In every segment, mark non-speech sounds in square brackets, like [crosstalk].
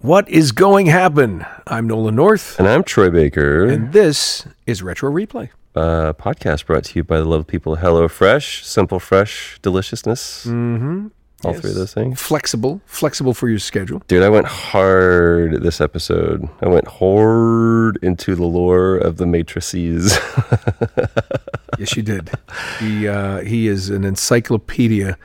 What is going to happen? I'm Nolan North, And I'm Troy Baker. and this is Retro Replay. uh, podcast brought to you by the love of people Hello Fresh, simple, fresh deliciousness. Mm-hmm. All three of those things. Flexible, flexible for your schedule. Dude, I went hard this episode. I went hard into the lore of the matrices. [laughs] Yes, you did. he uh, he is an encyclopedia.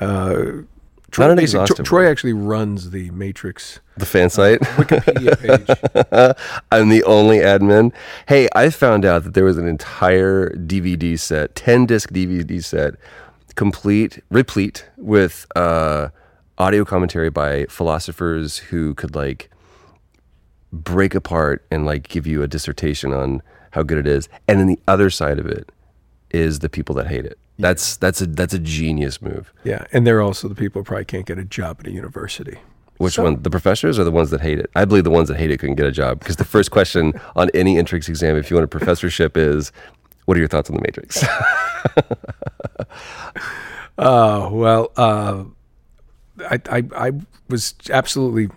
Uh, Troy, Not an Tro- exhaustive Troy actually runs the Matrix the fan site. Wikipedia page. [laughs] I'm the only admin. Hey, I found out that there was an entire DVD set, 10 disc DVD set, complete, replete with uh, audio commentary by philosophers who could like break apart and like give you a dissertation on how good it is. And then the other side of it is the people that hate it. That's that's a that's a genius move. yeah, and they're also the people who probably can't get a job at a university. Which one? The professors or the ones that hate it? I believe the ones that hate it couldn't get a job because the first question [laughs] on any entrance exam, if you want a professorship, is what are your thoughts on the Matrix? Oh [laughs] well, uh, I, I I was absolutely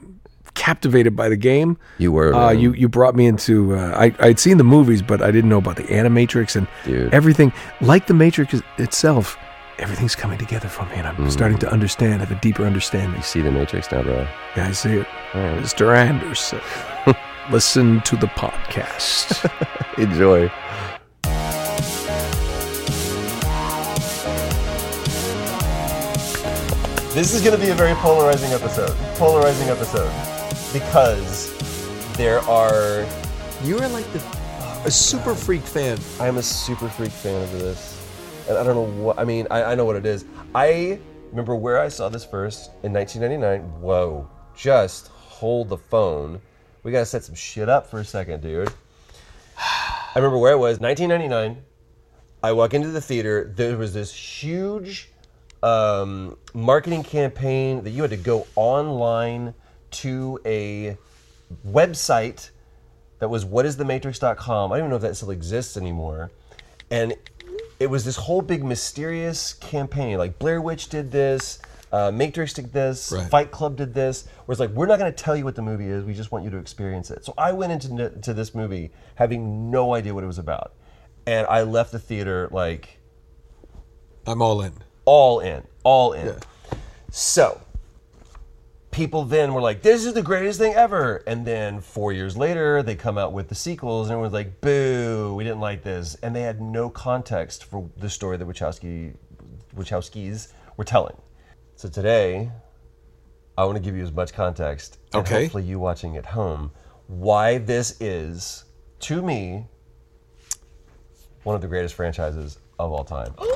captivated by the game. You were, Uh, you you brought me into. Uh, I I'd seen the movies, but I didn't know about the Animatrix and Dude. everything. Like the Matrix itself, everything's coming together for me, and. I'm starting to understand, have a deeper understanding. you see the Matrix now, bro. Yeah, I see it, All right. Mr. Anderson. [laughs] Listen to the podcast. [laughs] Enjoy. This is going to be a very polarizing episode. Polarizing episode because there are. you are like the a super freak fan. I am a super freak fan of this. And I don't know what, I mean, I, I know what it is. I remember where I saw this first in 1999. Whoa, just hold the phone. We gotta set some shit up for a second, dude. I remember where it was, 1999. I walk into the theater. There was this huge um, marketing campaign that you had to go online to a website that was whatisthematrix.com. I don't even know if that still exists anymore. And it was this whole big mysterious campaign. Like Blair Witch did this, uh, Matrix did this, Right. Fight Club did this. Where it's like, we're not going to tell you what the movie is. We just want you to experience it. So I went into to this movie having no idea what it was about, and I left the theater like I'm all in. all in, all in. So people then were like, "This is the greatest thing ever," and then four years later, they come out with the sequels, and everyone's like, "Boo, we didn't like this," and they had no context for the story that Wachowski, Wachowskis were telling. So today, I want to give you as much context, and Okay. hopefully you watching at home, why this is to me one of the greatest franchises of all time. So,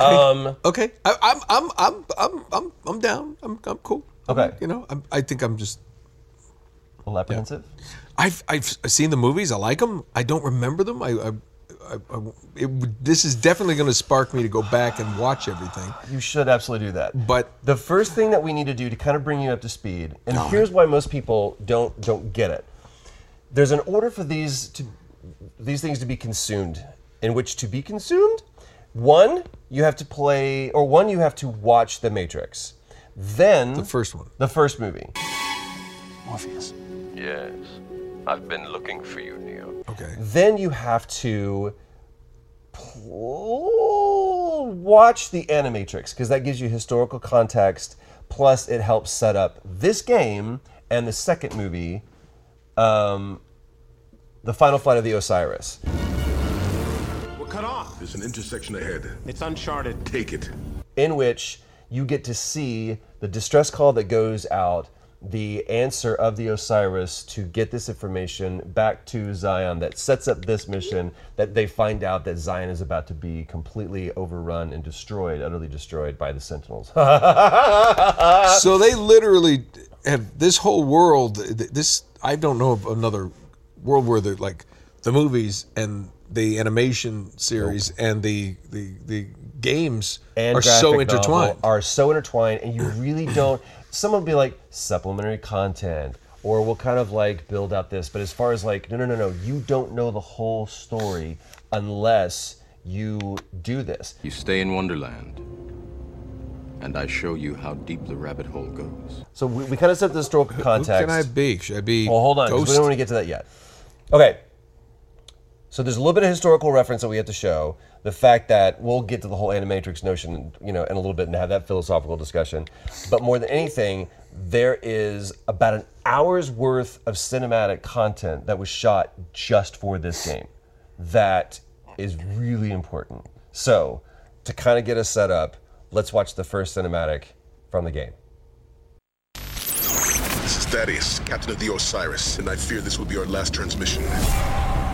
Okay. um, okay. I, I'm I'm I'm I'm I'm I'm down. I'm I'm cool. Okay. You know, I'm, I think I'm just. a little apprehensive. I've I've seen the movies. I like them. I don't remember them. I. I I, I, it, this is definitely going to spark me to go back and watch everything. You should absolutely do that. But The first thing that we need to do to kind of bring you up to speed, and here's why most people don't don't get it. There's an order for these to these things to be consumed, in which to be consumed, one you have to play, or one you have to watch The Matrix, then the first one. the first movie. Morpheus. Yes. I've been looking for you, Neo. Okay. Then you have to pl- watch the Animatrix because that gives you historical context. Plus, it helps set up this game and the second movie, um, the final flight of the Osiris. We're cut off. There's an intersection ahead. It's uncharted. Take it. in which you get to see the distress call that goes out, the answer of the Osiris to get this information back to Zion that sets up this mission that they find out that Zion is about to be completely overrun and destroyed, utterly destroyed by the Sentinels. [laughs] so they literally have this whole world. This I don't know of another world where they're like the movies and the animation series and the the the games and are so intertwined. Are so intertwined, and you really don't. Some will be like supplementary content, or we'll kind of like build out this. But as far as like, no, no, no, no, you don't know the whole story unless you do this. You stay in Wonderland, and I show you how deep the rabbit hole goes. So we, we kind of set the historical Who can I be? Should I be? Well, hold on, 'cause we don't want to get to that yet. Okay. So there's a little bit of historical reference that we have to show. The fact that we'll get to the whole animatrix notion, you know, in a little bit and have that philosophical discussion. But more than anything, there is about an hour's worth of cinematic content that was shot just for this game. That is really important. So, to kind of get us set up, let's watch the first cinematic from the game. This is Thaddeus, captain of the Osiris, and I fear this will be our last transmission.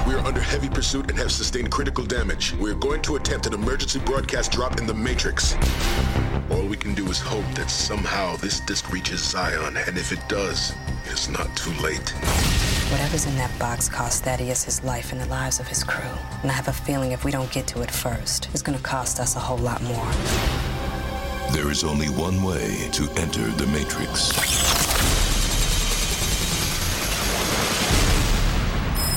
We are under heavy pursuit and have sustained critical damage. We are going to attempt an emergency broadcast drop in the Matrix. All we can do is hope that somehow this disc reaches Zion, and if it does, it is not too late. Whatever's in that box cost Thaddeus his life and the lives of his crew. And I have a feeling if we don't get to it first, it's gonna cost us a whole lot more. There is only one way to enter the Matrix.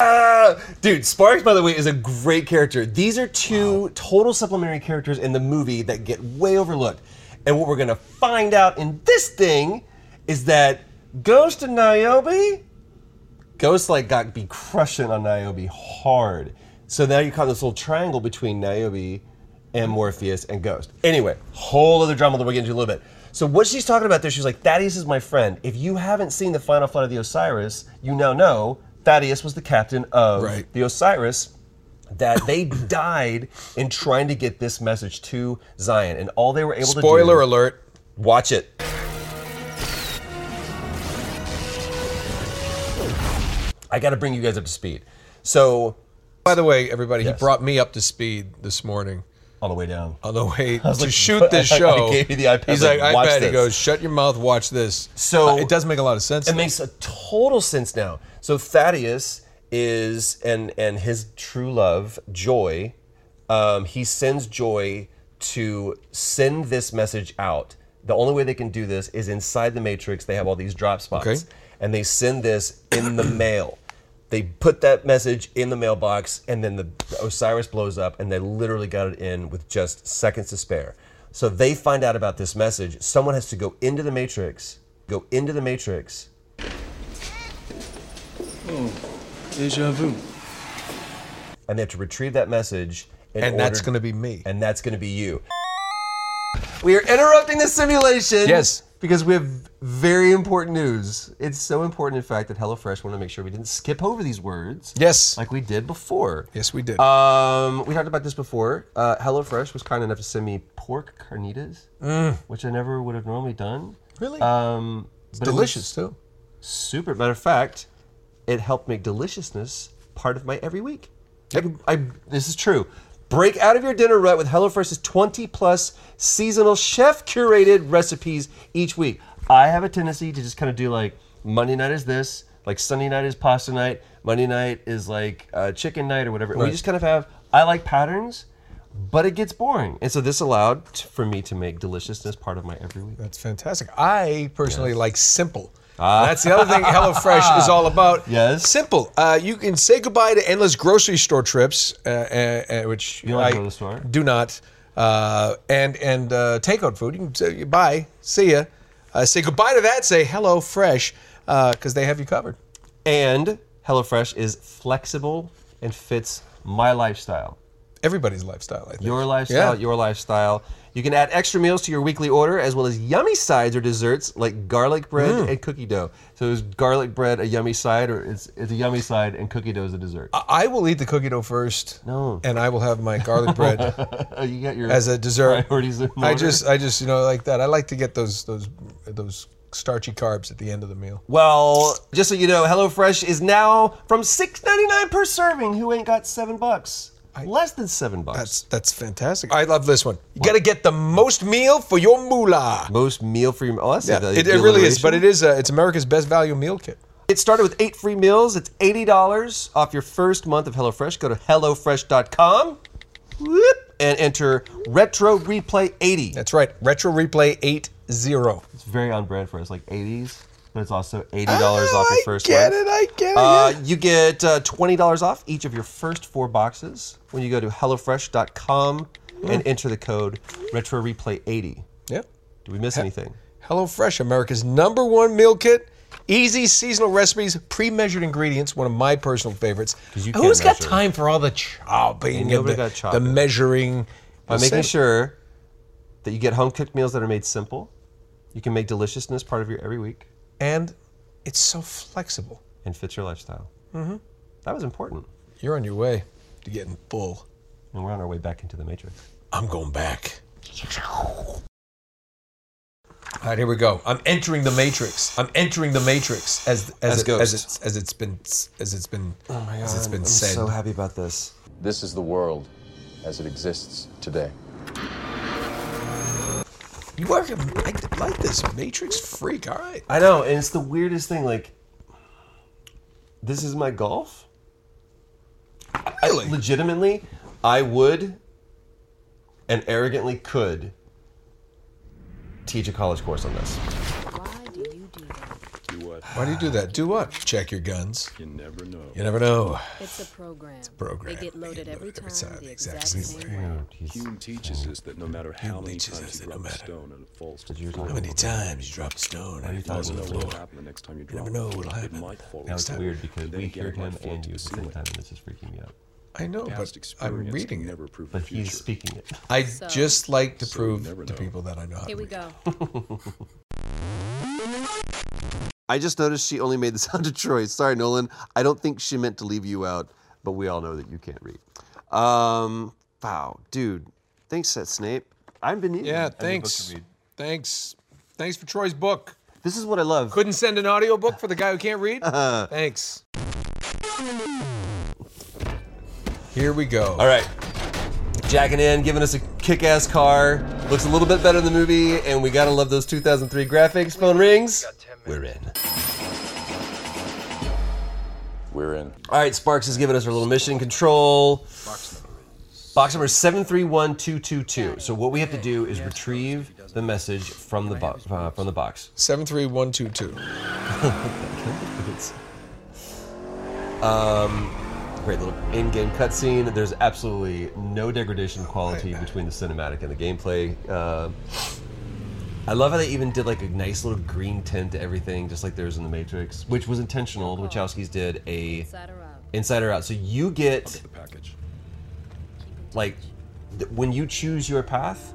Ah, dude, Sparks, by the way, is a great character. These are two total supplementary characters in the movie that get way overlooked. And what we're gonna find out in this thing is that Ghost and Niobe, Ghost like got be crushing on Niobe hard. So now you caught in this little triangle between Niobe and Morpheus and Ghost. Anyway, whole other drama that we'll get into in a little bit. So what she's talking about there, she's like, Thaddeus is my friend. If you haven't seen the final flight of the Osiris, you now know Thaddeus was the captain of Right. the Osiris. That they died in trying to get this message to Zion, and all they were able to do. Spoiler alert. Watch it. I got to bring you guys up to speed. So By the way, everybody, Yes. he brought me up to speed this morning on the way down, on the way [laughs] to like, shoot [laughs] this I show. gave you the iPad, He's like, like, "Watch iPad. He goes, shut your mouth, watch this. So- Uh, it does make a lot of sense. it makes a total sense now. So Thaddeus is and and his true love, Joy. Um, he sends Joy to send this message out. The only way they can do this is inside the Matrix. They have all these drop spots, Okay. and they send this in the mail. They put that message in the mailbox, and then the, the Osiris blows up, and they literally got it in with just seconds to spare. So they find out about this message. Someone has to go into the Matrix, go into the Matrix, Deja vu. and they have to retrieve that message. in and that's going to be me. and that's going to be you. We are interrupting the simulation. Yes. Because we have very important news. It's so important, in fact, that HelloFresh wanted to make sure we didn't skip over these words. Yes. Like we did before. yes, we did. Um, we talked about this before. Uh, HelloFresh was kind enough to send me pork carnitas, which I never would have normally done. Mm. really? Um, but it Delicious, too. Super. Matter of fact, it helped make deliciousness part of my every week. I, I, this is true. Break out of your dinner rut with HelloFresh's 20 plus seasonal chef curated recipes each week. I have a tendency to just kind of do like Monday night is this, like Sunday night is pasta night, Monday night is like uh, chicken night or whatever. And we just kind of have, I like patterns, but it gets boring. And so this allowed t- for me to make deliciousness part of my every week. That's fantastic. I personally like simple. That's the other thing HelloFresh is all about. Ah. Yes. Simple. Uh, you can say goodbye to endless grocery store trips, uh, uh, uh, which You I to go to the store? do not. Uh, and and uh, takeout food. You can say bye, see ya. Uh, say goodbye to that. Say hello fresh because they have you covered. And HelloFresh is flexible and fits my lifestyle. everybody's lifestyle. I think Your lifestyle, Yeah. your lifestyle. You can add extra meals to your weekly order as well as yummy sides or desserts like garlic bread Mm. and cookie dough. So is garlic bread a yummy side or it's, it's a yummy side and cookie dough is a dessert? I I will eat the cookie dough first. No. and I will have my garlic bread [laughs] you got your as a dessert. priorities I just, I just, you know, like that. I like to get those, those, those starchy carbs at the end of the meal. Well, just so you know, HelloFresh is now from six ninety nine per serving. Who ain't got seven bucks? Less than seven bucks. That's that's fantastic. I love this one. You got to get the most meal for your moolah. Most meal for your oh, that's Yeah, a- it, it really is. But it is. Uh, it's America's best value meal kit. It started with eight free meals. It's eighty dollars off your first month of HelloFresh. Go to hellofresh.com whoop, and enter Retro Replay eighty. That's right. Retro Replay eight zero. It's very on brand for us, like eighties, but it's also eighty dollars off your first I get month. it, I get it, Uh, yeah. You get uh, twenty dollars off each of your first four boxes when you go to hellofresh.com and enter the code Retro Replay eighty. Yeah. Do we miss anything? HelloFresh, America's number one meal kit. Easy seasonal recipes, pre-measured ingredients. One of my personal favorites. Who's got time for all the chopping and the, got the measuring? By making same- sure that you get home cooked meals that are made simple, you can make deliciousness part of your every week and it's so flexible. and fits your lifestyle. Mm-hmm. That was important. You're on your way to getting full. And we're on our way back into the Matrix. I'm going back. All right, here we go. I'm entering the matrix. I'm entering the matrix as as, As it, as, it's, as it's been as it's been Oh my as it's been I'm said. so happy about this. This is the world as it exists today. You are I like this matrix freak. All right. I know, and it's the weirdest thing. Like, this is my golf. Really? I, legitimately, I would and arrogantly could teach a college course on this. Do what? Why do you do that? Do what? Check your guns. You never know. You never know. It's a program. It's a program. They get loaded every time, the exact exactly. same way. Hume teaches us that no matter how many times you that no drop a stone and it falls to the floor, How many times you drop a stone and it falls never the know floor? what'll happen the next time you You never know what'll It happen. might fall Now it's instead. weird because we hear him and you at the same time, and this is freaking me out. I know, but I'm reading it. never prove But the he's speaking it. I So- just like to So prove to people that I know how Here to we read. go. [laughs] I just noticed she only made the sound of Troy. Sorry, Nolan. I don't think she meant to leave you out, but we all know that you can't read. Um, wow, dude. Thanks, Seth Snape. I've been needing Yeah, a new book thanks. Thanks. Thanks for Troy's book. This is what I love. Couldn't send an audiobook for the guy who can't read? [laughs] Thanks. Here we go. All right. Jacking in, giving us a kick ass car. Looks a little bit better in the movie, and we gotta love those 2003 graphics. Phone rings. We're in. We're in. All right, Sparks has given us our little mission control. Box number 731222. So what we have to do is retrieve the message from the box. Uh, from the box. 73122. [laughs] Um, great little in-game cutscene. There's absolutely no degradation quality between the cinematic and the gameplay. Uh, I love how they even did like a nice little green tint to everything, just like there's in the Matrix, which was intentional. The Wachowskis did a Inside or out? Inside Out. So you get The package. like th- when you choose your path,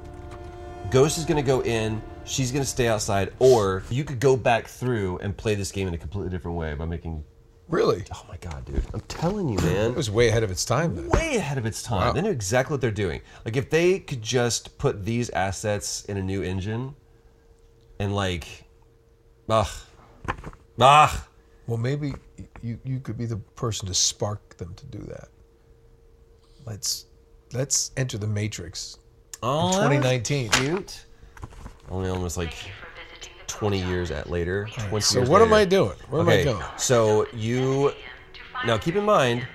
Ghost is going to go in, she's going to stay outside, or you could go back through and play this game in a completely different way by making. Really? Oh my god, dude! I'm telling you, man. It was way ahead of its time then. way ahead of its time. Wow. They knew exactly what they're doing. Like if they could just put these assets in a new engine, and like, ugh, ugh. Well, maybe you you could be the person to spark them to do that. Let's let's enter the matrix Oh, in 2019. Cute. Only almost like 20 years at later. 20 So years what am. I doing? Where am I okay, going? So you now keep in mind,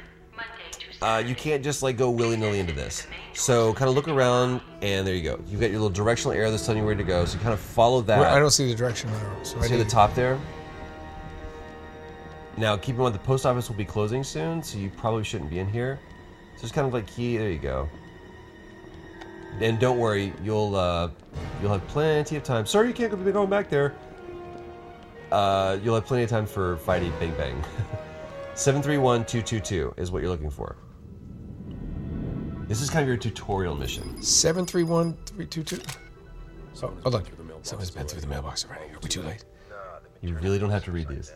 uh, you can't just like go willy nilly into this. So kind of look around, and there you go. You've got your little directional arrow that's telling you where to go. So you kind of follow that. I don't see the direction arrow. So I See need- the top there? Now, keep in mind the post office will be closing soon, so you probably shouldn't be in here. So just kind of like key. There you go. And don't worry, you'll uh, you'll have plenty of time. Sorry, you can't be going back there. Uh, you'll have plenty of time for fighting Bang Bang. [laughs] Seven three one two two two is what you're looking for. This is kind of your tutorial mission. Seven three one three two two. Oh, hold on. Someone's been through the mailbox already. Are we too late? You really don't have to read these.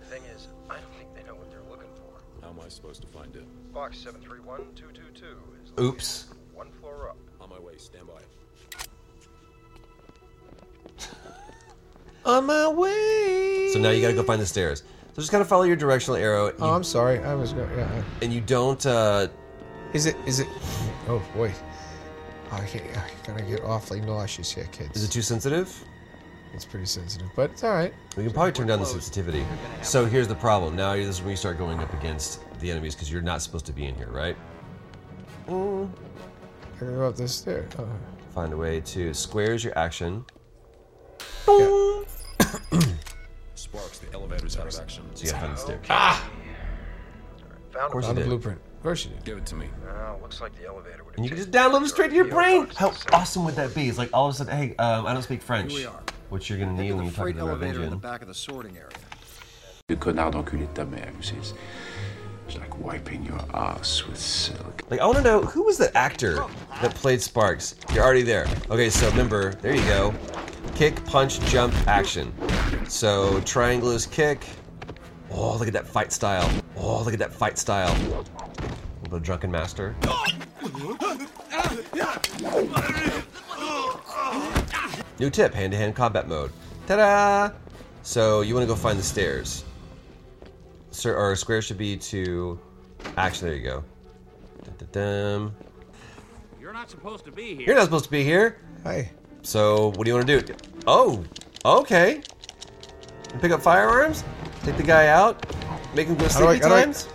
The thing is, I don't think they know what they're looking for. How am I supposed to find it? Box 731222 is Oops. one floor up. On my way. Stand by. On my way. So now you got to go find the stairs. So just kind of follow your directional arrow. Oh, I'm sorry. I was going. Yeah. and you don't. Uh, Is it? Is it? Oh boy. I can't, I'm gonna get awfully nauseous here, kids. is it too sensitive? It's pretty sensitive, but it's all right. We can probably turn down the sensitivity. So here's the problem. Now this is when you start going up against the enemies because you're not supposed to be in here, right? I'm gonna go up this stair. Oh. Find a way to squares your action. [coughs] Sparks, the elevator's out of action. So you gotta find the stair. Ah! Found Of course Found a blueprint. Of course you. Give it to me. Uh, looks like the elevator would And you can just download it straight to your brain. How awesome would that be? It's like all of a sudden, hey, um, I don't speak French. Here we are. Which you're gonna need when you talk to freight the elevator in the Merovingian. back of the sorting area. Le connard d'enculé de ta mère, c'est it's like wiping your ass with silk. Like I want to know who was the actor that played Sparks. You're already there. Okay, so remember, there you go. Kick, punch, jump, action. So triangle is kick. Oh, look at that fight style. Oh, look at that fight style. A little drunken master. New tip: hand-to-hand combat mode. Ta-da! So you want to go find the stairs. Sir, or square should be to action. There you go. Dun-dun-dun. You're not supposed to be here. You're not supposed to be here. Hey. So what do you want to do? Oh, okay. Pick up firearms, take the guy out, make him go How I- sleepy how do I- times.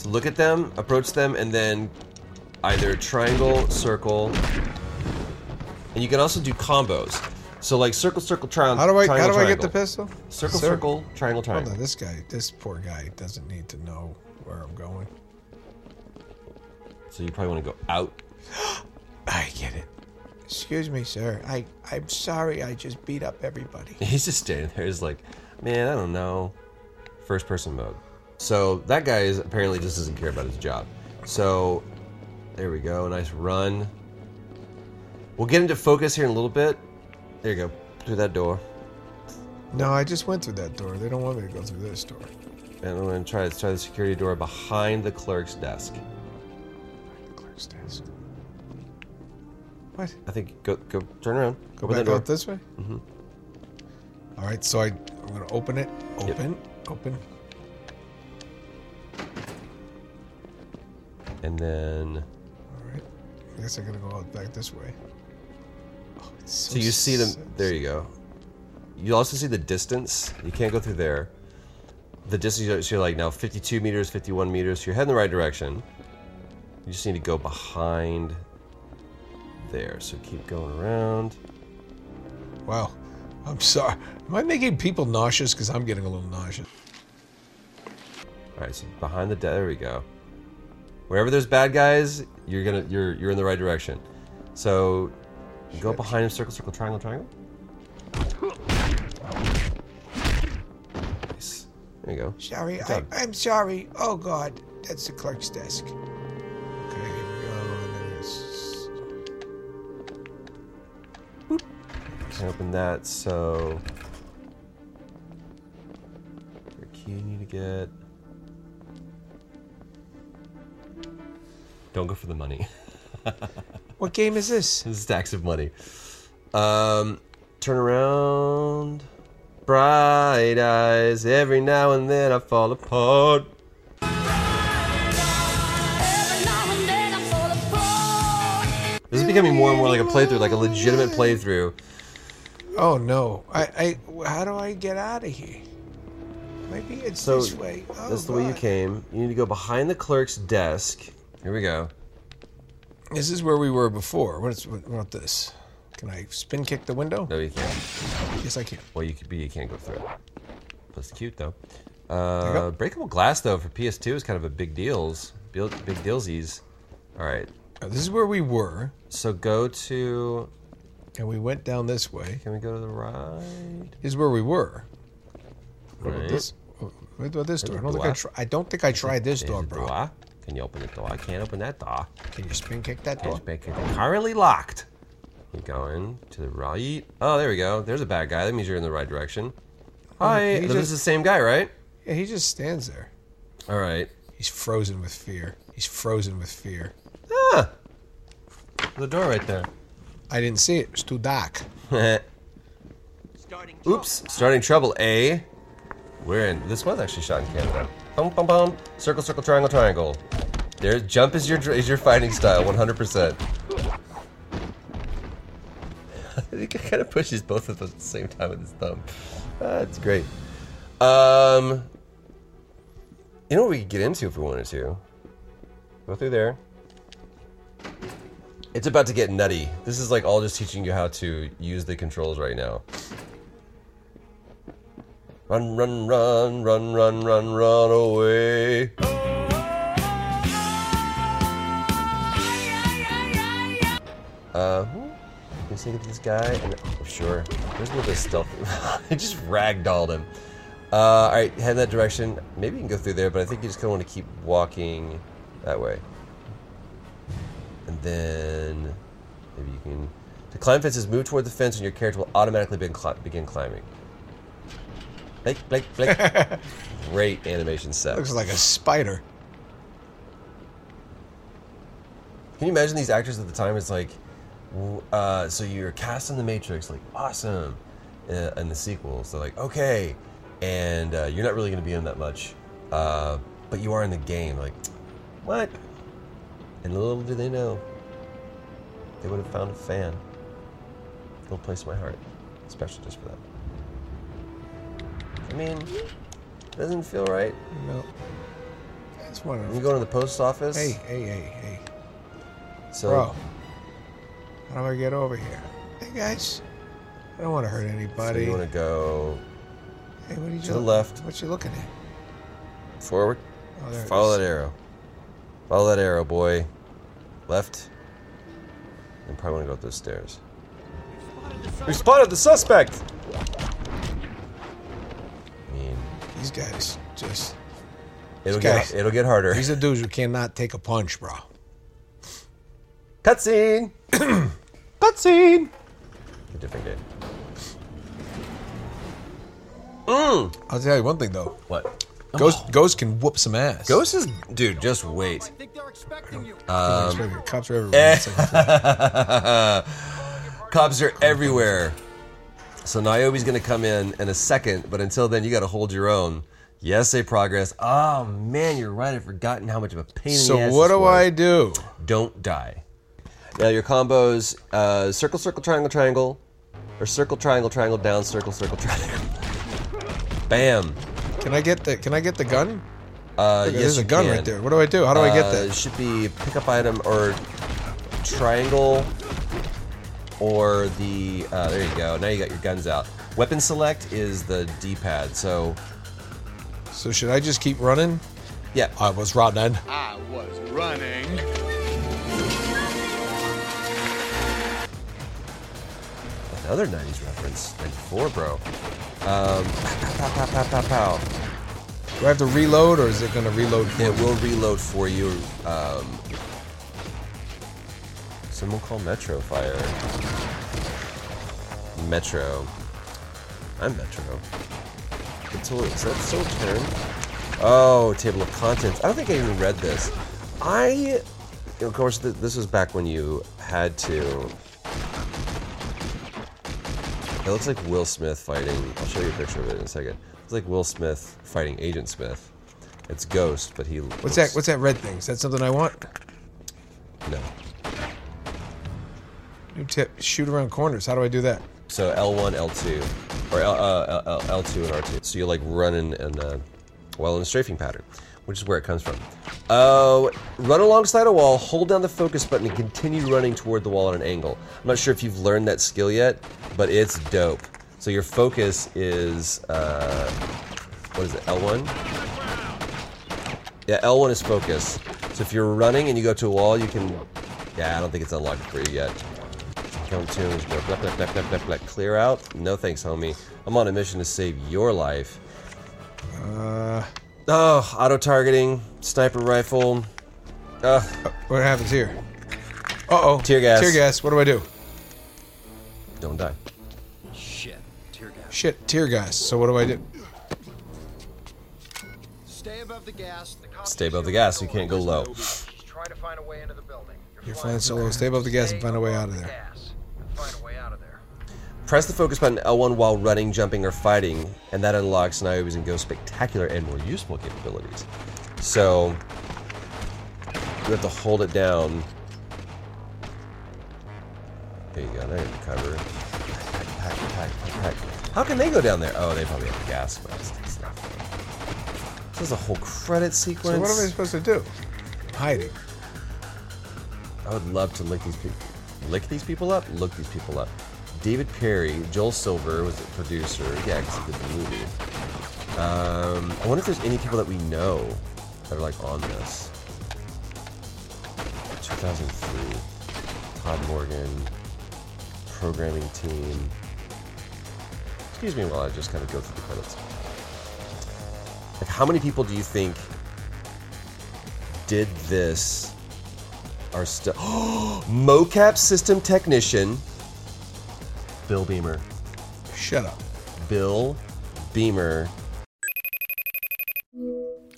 So look at them, approach them, and then either triangle, circle, and you can also do combos. So like circle, circle, triangle. How do I? How triangle, do I get the pistol? Circle, circle, triangle, triangle. Hold on. This guy, this poor guy, doesn't need to know where I'm going. So you probably want to go out. [gasps] I get it. Excuse me, sir. I I'm sorry. I just beat up everybody. [laughs] He's just standing there. He's like, man, I don't know. First person mode. So that guy is apparently just doesn't care about his job. So there we go. Nice run. We'll get into focus here in a little bit. There you go. Through that door. No, I just went through that door. They don't want me to go through this door. And I'm going to try, let's try the security door behind the clerk's desk. Behind the clerk's desk. What? I think go go turn around. Go Open back door. out this way. hmm All right. So I I'm gonna open it. Open. Open. And then All right. I guess I gotta go out back this way. Oh, it's so, you see them. There you go. You also see the distance. You can't go through there. The distance, so you're like now 52 meters, 51 meters. So you're heading the right direction. You just need to go behind there. So keep going around. Wow. I'm sorry. Am I making people nauseous? Because I'm getting a little nauseous. All right, so behind the de- there we go. Wherever there's bad guys, you're gonna you're you're in the right direction. So you go behind him, circle, circle, triangle, triangle. Nice. There you go. Sorry, I, I'm sorry. Oh God, that's the clerk's desk. Okay, here we go. And there's Can open that. So your key you need to get. Don't go for the money. [laughs] What game is this? This is stacks of money. Um, turn around. Bright eyes. Every now and then I fall apart. This is becoming more and more like a playthrough, like a legitimate playthrough. Oh no! I, I, how do I get out of here? Maybe it's So this way. Oh, that's the way you came. You need to go behind the clerk's desk. Here we go. This is where we were before. What's what about this? Can I spin kick the window? No, you can't. Yes, I can. Well, you could be. You can't go through it. That's cute though. Uh, breakable glass though for PS2 is kind of a big deals. Big big dealsies. All right. This is where we were, So go to. and we went down this way. Can we go to the right? This is where we were. What about this? What about this door? I don't think I, I don't think I tried this door, bro. Can you open the door? I can't open that door. Can you spin kick that you door? spin kick it? Currently locked. Keep going to the right. Oh, there we go. There's a bad guy. That means you're in the right direction. Hi. he This just- is the same guy, right? Yeah, he just stands there. All right. He's frozen with fear. He's frozen with fear. Ah. The door right there. I didn't see it. It was too dark. [laughs] Oops. Starting trouble. A. We're in. This was actually shot in Canada. Bum bum bum. Circle, circle, triangle, triangle. There. Jump is your is your fighting style. 100. percent [laughs] I think it kind of pushes both of them at the same time with his thumb. That's great. Um. You know what we could get into if we wanted to? Go through there. It's about to get nutty. This is like all just teaching you how to use the controls right now. Run, run, run, run, run, run, run away. Uh, can you to this guy? And, oh, sure. There's a little bit of stealth. [laughs] I just ragdolled him. Uh, all right, head in that direction. Maybe you can go through there, but I think you just kind of want to keep walking that way. And then maybe you can. To climb fences, move toward the fence, and your character will automatically begin, cli- begin climbing. Blake, Blake, Blake. [laughs] Great animation set. Looks like a spider. Can you imagine these actors at the time? It's like, uh, so you're cast in the Matrix, like awesome, uh, and the sequels. They're like, okay, and uh, you're not really going to be in that much, uh, but you are in the game. Like, what? And little do they know, they would have found a fan. Little place in my heart, special just for that. I mean, doesn't feel right. No. It's one of You go to the post office. Hey, hey, hey, hey. so Bro. How do I get over here? Hey, guys. I don't want to hurt anybody. so anybody. you want to go hey, what are you to the left. What you looking at? Forward. Oh, there it Follow is. that arrow. Follow that arrow, boy. Left. And probably want to go up those stairs. We spotted the suspect! These guys just. it'll these get guys- it'll get harder. These are dudes who cannot take a punch, bro. Cutscene! [clears throat] Cutscene! A different game. Mm. I'll tell you one thing though. What? Ghost Ghost can whoop some ass. Ghost is dude, just wait. Um, Um, cops are everywhere. [laughs] Cops are everywhere. So Niobe's gonna come in in a second, but until then, you gotta hold your own. Yes, say progress. Oh man, you're right. I've forgotten how much of a pain in the ass. what this do was. I do? Don't die. Now your combos: uh, circle, circle, triangle, triangle, or circle, triangle, triangle, down, circle, circle, triangle. Bam. Can I get the Can I get the gun? Uh, Look, yes, there's a gun can. right there. What do I do? How do I get Uh, that? It should be pick up item or triangle or the. Uh, there you go. Now you got your guns out. Weapon select is the D-pad. So So should I just keep running? yeah, I was running. I was running. another '90s reference. '94, bro. Um, [laughs] pow, pow, pow, pow, pow. Do I have to reload, or is it going to reload for It me? will reload for you. Um, someone call Metro Fire. Metro. I'm Metro. Until is that still turn? Oh, table of contents. I don't think I even read this. I, of course, th- this was back when you had to. It looks like Will Smith fighting. I'll show you a picture of it in a second. It's like Will Smith fighting Agent Smith. It's Ghost, but he. What's that? What's that red thing? Is that something I want? No. New tip: shoot around corners. How do I do that? So L1, L2, or L, uh, L, L2 and R2. So you're like running and uh, well in a strafing pattern, which is where it comes from. Uh, run alongside a wall, hold down the focus button, and continue running toward the wall at an angle. I'm not sure if you've learned that skill yet, but it's dope. So your focus is uh, what is it? L1. Yeah, L1 is focus. So if you're running and you go to a wall, you can. Yeah, I don't think it's unlocked for you yet. Count tunes, go blep, blep, blep, blep, blep, blep. Clear out? No thanks, homie. I'm on a mission to save your life. Uh, Oh, auto targeting, sniper rifle. Uh, What happens here? Uh oh. Tear gas. Tear gas. What do I do? don't die. Shit. Tear gas. Shit. Tear gas. So what do I do? Stay above the gas. The Stay above the gas. You can't go low. Try to find a way into the building. You're flying solo. Stay above the gas and find a way out of there. Gas. Find a way out of there. Press the focus button L1 while running, jumping, or fighting, and that unlocks Niobe's and Ghost's spectacular and more useful capabilities. So you have to hold it down. There you go. Now you have cover. Pack, pack, pack, pack, pack. How can they go down there? Oh, they probably have gas masks and stuff. This is a whole credit sequence. So what am I supposed to do? Hiding. I would love to lick these people. Lick these people up? Look these people up. David Perry, Joel Silver was the producer. Yeah, because he did the movie. Um, I wonder if there's any people that we know that are like on this. 2003. Todd Morgan. Programming team. Excuse me while I just kind of go through the credits. Like, how many people do you think did this are still [gasps] mocap system technician Bill Beamer. Shut up. Bill Beamer.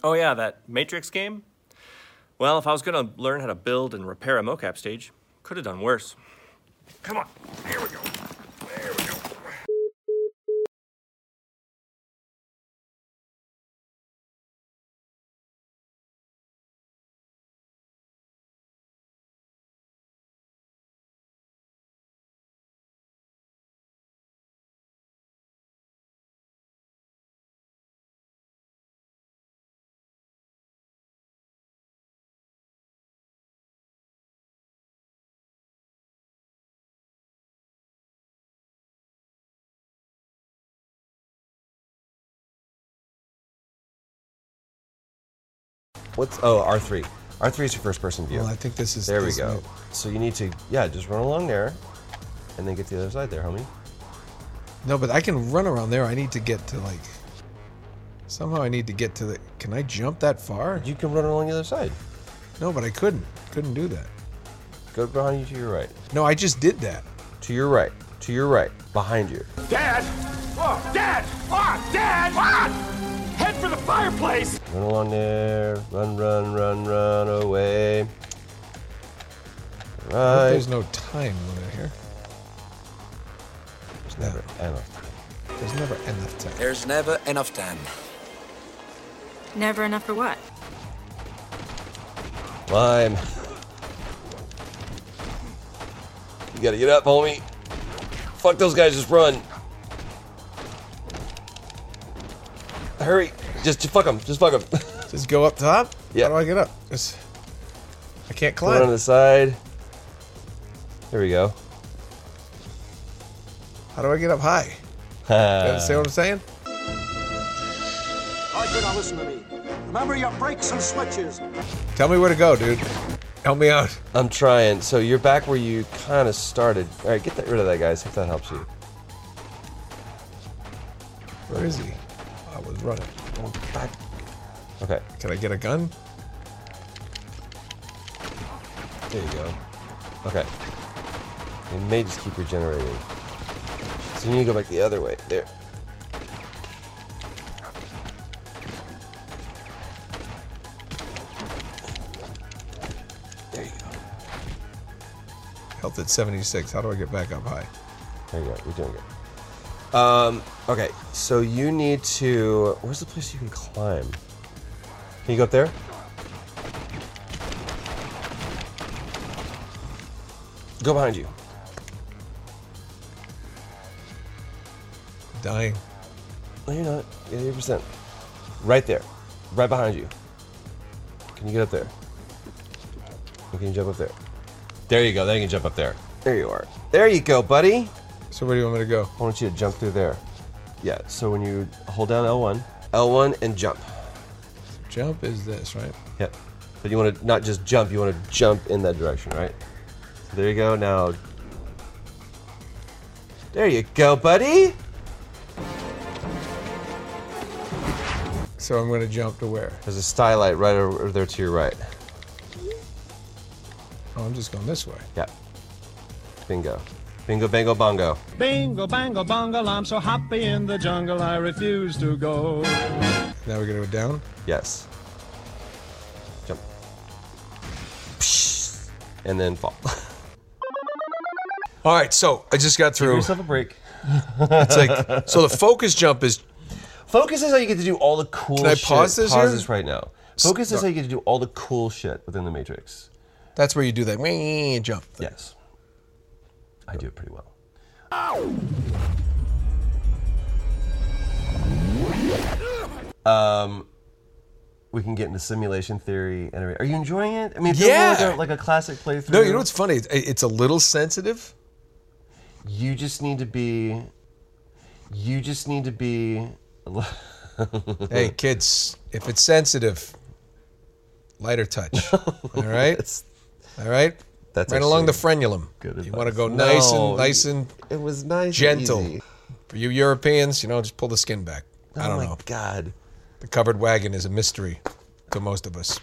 Oh yeah, that Matrix game? Well, if I was gonna learn how to build and repair a mocap stage, could have done worse. Come on, What's oh R3? R3 is your first person view. Well, I think this is. there we go. may- So you need to yeah, just run along there, and then get to the other side there, homie. No, but I can run around there. I need to get to like. Somehow I need to get to the. Can I jump that far? You can run along the other side. No, but I couldn't. Couldn't do that. Go behind you to your right. No, I just did that. To your right. To your right. Behind you. Dad! Oh, Dad! Oh, Dad! Ah! Head for the fireplace! Run along there. Run, run, run, run away. I Right. There's no time limit here. There's never enough. Time. There's never enough time. There's never enough time. Never enough for what? Climb. You gotta get up, homie. Fuck those guys, just run. Hurry. Just, just fuck them. Just fuck them. [laughs] Just go up top. Yeah. How do I get up? Just, I can't climb. Run on the side. There we go. How do I get up high? [laughs] You understand what I'm saying? All right, good, now listen to me. Remember your brakes and switches. Tell me where to go, dude. Help me out. I'm trying. So you're back where you kind of started. All right, get that, rid of that, guys. If that helps you. Where is he? I was running. Going back. Okay. Can I get a gun? There you go. Okay. It may just keep regenerating. So you need to go back the other way. There. There you go. Health at 76. How do I get back up high? There you go. You're doing good. Um, okay, so you need to. Where's the place you can climb? Can you go up there? Go behind you. Dying. No, you're not. You're 80%. Right there. Right behind you. Can you get up there? Can you jump up there? There you go. Then you can jump up there. There you are. There you go, buddy. So where do you want me to go? I want you to jump through there. Yeah, so when you hold down L1, L1 and jump. Jump is this, right? Yep. But you want to not just jump, you want to jump in that direction, right? So there you go. Now, there you go, buddy. So I'm going to jump to where? There's a skylight right over there to your right. Oh, I'm just going this way. Yep. Bingo. Bingo, bango, bongo. Bingo, bango, bongo, I'm so happy in the jungle, I refuse to go. Now we're gonna go down. Yes. Jump. And then fall. [laughs] All right, so I just got through. Give yourself a break. [laughs] It's like so. The focus jump is Focus is how you get to do all the cool shit. Can I shit. pause this Pause here? this right now. Focus is how you get to do all the cool shit within the Matrix. that's where you do that jump. Thing. Yes. I do it pretty well. Um, we can get into simulation theory. And everything. are you enjoying it? I mean, Yeah. like a, like a classic playthrough. No, you know what's funny? It's, it's a little sensitive. You just need to be. You just need to be. [laughs] hey, kids, if it's sensitive, lighter touch. [laughs] All right, all right. That's right along the frenulum. good You want to go nice No, and nice and It was nice. and gentle. easy. For you Europeans, you know, just pull the skin back. I Oh don't my know. God. The covered wagon is a mystery to most of us.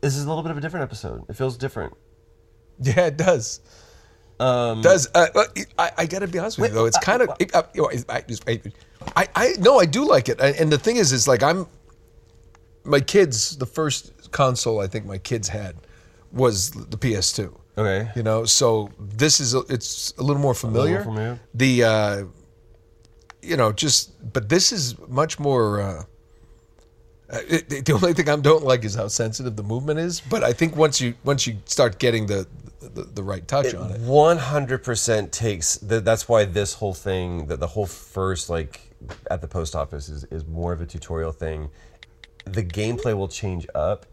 This is a little bit of a different episode. It feels different. Yeah, it does. Um, does uh, uh, I, I got to be honest with you though? It's kind of I, I, I, I no, I do like it, and and the thing is, is like I'm my kids. The first console I think my kids had was the PS2. Okay. You know, so this is a, it's a little more familiar. familiar. The uh, you know, just but this is much more. Uh, uh, it, the only thing I don't like is how sensitive the movement is. But I think once you once you start getting the the, the right touch on it, One hundred percent takes. th- That's why this whole thing, that the whole first like at the post office is is more of a tutorial thing. The gameplay will change up,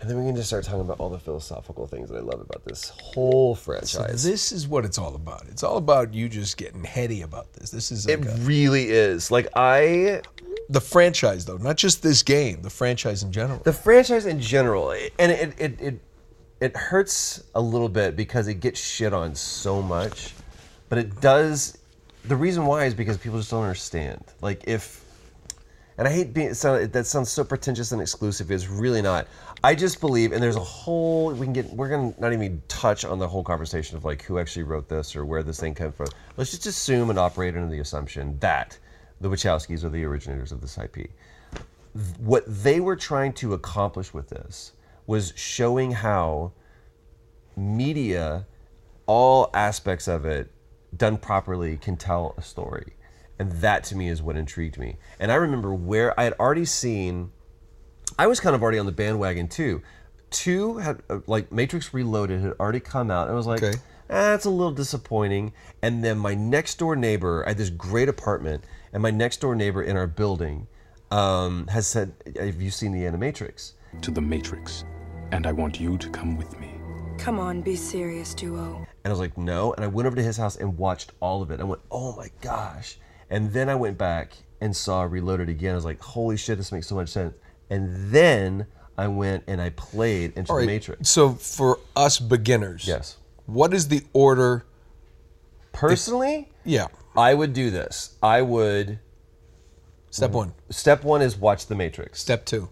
and then we can just start talking about all the philosophical things that I love about this whole So franchise. this is what it's all about. It's all about you just getting heady about this. This is it a- really is. Like I, the franchise though, not just this game, the franchise in general. the franchise in general, and it it it it hurts a little bit because it gets shit on so much, but it does. The reason why is because people just don't understand. Like if, and I hate being sound, that sounds so pretentious and exclusive. It's really not. I just believe, and there's a whole we can get. We're gonna not even touch on the whole conversation of like who actually wrote this or where this thing came from. Let's just assume and operate under the assumption that the Wachowskis are the originators of this IP what they were trying to accomplish with this was showing how media, all aspects of it, done properly, can tell a story. And that to me is what intrigued me. And I remember where I had already seen, I was kind of already on the bandwagon too. Two had, uh, like, Matrix Reloaded had already come out. And I was like, Okay. eh, it's a little disappointing. And then my next door neighbor, I had this great apartment, and my next door neighbor in our building um, has said, Have you seen the Animatrix? To the Matrix. And I want you to come with me. Come on, be serious, duo. And I was like, no. And I went over to his house and watched all of it. I went, oh my gosh. And then I went back and saw Reloaded again. I was like, holy shit, this makes so much sense. And then I went and I played into All the Matrix. So for us beginners, Yes. What is the order? Personally, Yeah. I would do this. I would. Step one. Step one is watch the Matrix. Step two.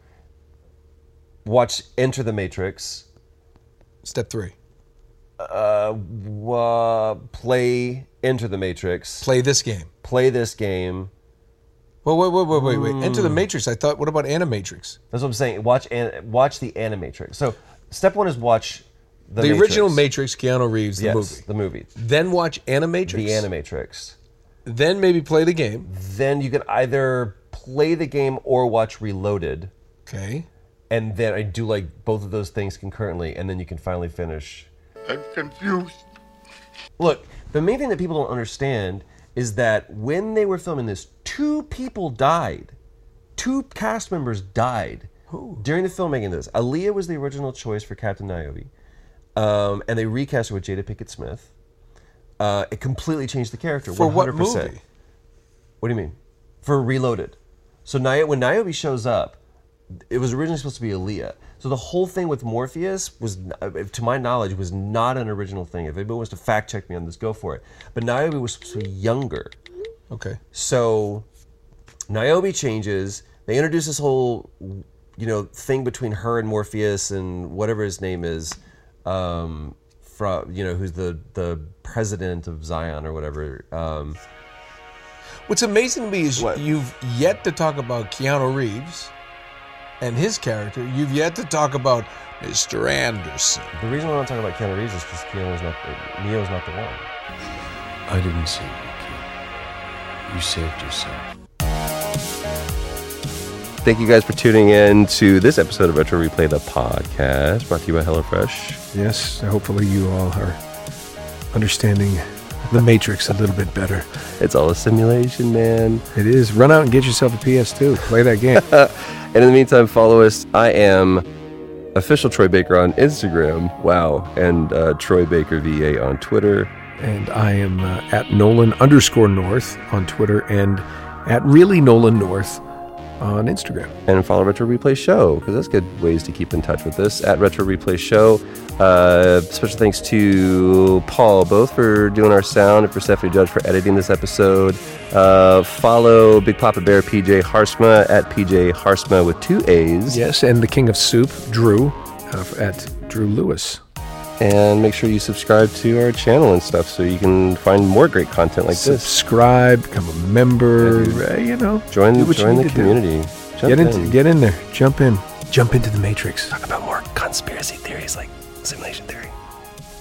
Watch Enter the Matrix. Step three. Uh, wa- play Enter the Matrix. Play this game. Play this game. Well, wait, wait, wait, wait, wait. Enter the Mm. Matrix. I thought. What about Animatrix? That's what I'm saying. Watch an, watch the Animatrix. So step one is watch the, The, Matrix. original Matrix, Keanu Reeves, the yes, movie. the movie. Then watch Animatrix. The Animatrix. Then maybe play the game. Then you can either play the game or watch Reloaded. Okay. And then I do like both of those things concurrently, and then you can finally finish. I'm confused. Look, the main thing that people don't understand is that when they were filming this, two people died. Two cast members died during the filmmaking of this. Aaliyah was the original choice for Captain Niobe, um, and they recast her with Jada Pinkett Smith. Uh, it completely changed the character. For what 100%. movie? What do you mean? For Reloaded. So Niobe, when Niobe shows up, it was originally supposed to be Aaliyah. So the whole thing with Morpheus was, uh, to my knowledge, was not an original thing. If anybody wants to fact check me on this, go for it. But Niobe was supposed to be younger. Okay. So Niobe changes. They introduce this whole you know thing between her and Morpheus and whatever his name is, um, from you know who's the the president of Zion or whatever. Um, What's amazing to me is you've yet to talk about Keanu Reeves and his character. You've yet to talk about Mr. Anderson. the reason why I'm talking about Keanu Reeves is because Keanu's not Neo's not the one. I didn't save you, kid. You saved yourself. Thank you guys for tuning in to this episode of Retro Replay, the podcast, brought to you by HelloFresh. Yes, hopefully you all are understanding the Matrix a little bit better. It's all a simulation, man. It is. Run out and get yourself a PS2. Play that game. and [laughs] in the meantime, follow us. I am official Troy Baker on Instagram. Wow. And uh, Troy Baker VA on Twitter. and I am uh, at Nolan underscore North on Twitter and at really Nolan North on Instagram. And follow Retro Replay Show, because that's good ways to keep in touch with us at Retro Replay Show. Uh, special thanks to Paul, both for doing our sound and for Stephanie Judge for editing this episode. Uh, follow Big Papa Bear PJ Haarsma at PJ Haarsma with two A's. Yes, and the King of Soup, Drew, uh, at Drew Lewis. And make sure you subscribe to our channel and stuff so you can find more great content like this. Subscribe, become a member. uh, you know, Join, join the need to do. community. Jump Get into, in. get in there. Jump in. Jump into the Matrix. Talk about more conspiracy theories like simulation theory.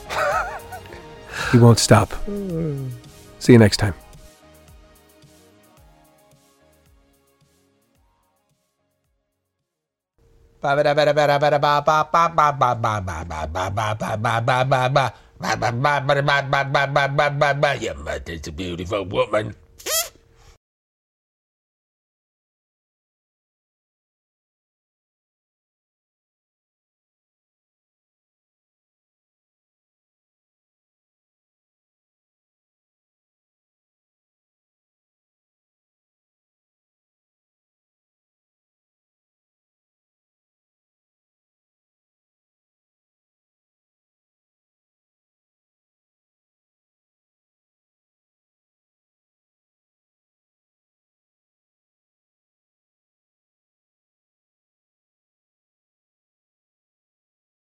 [laughs] He won't stop. See you next time. Your mother's a beautiful woman.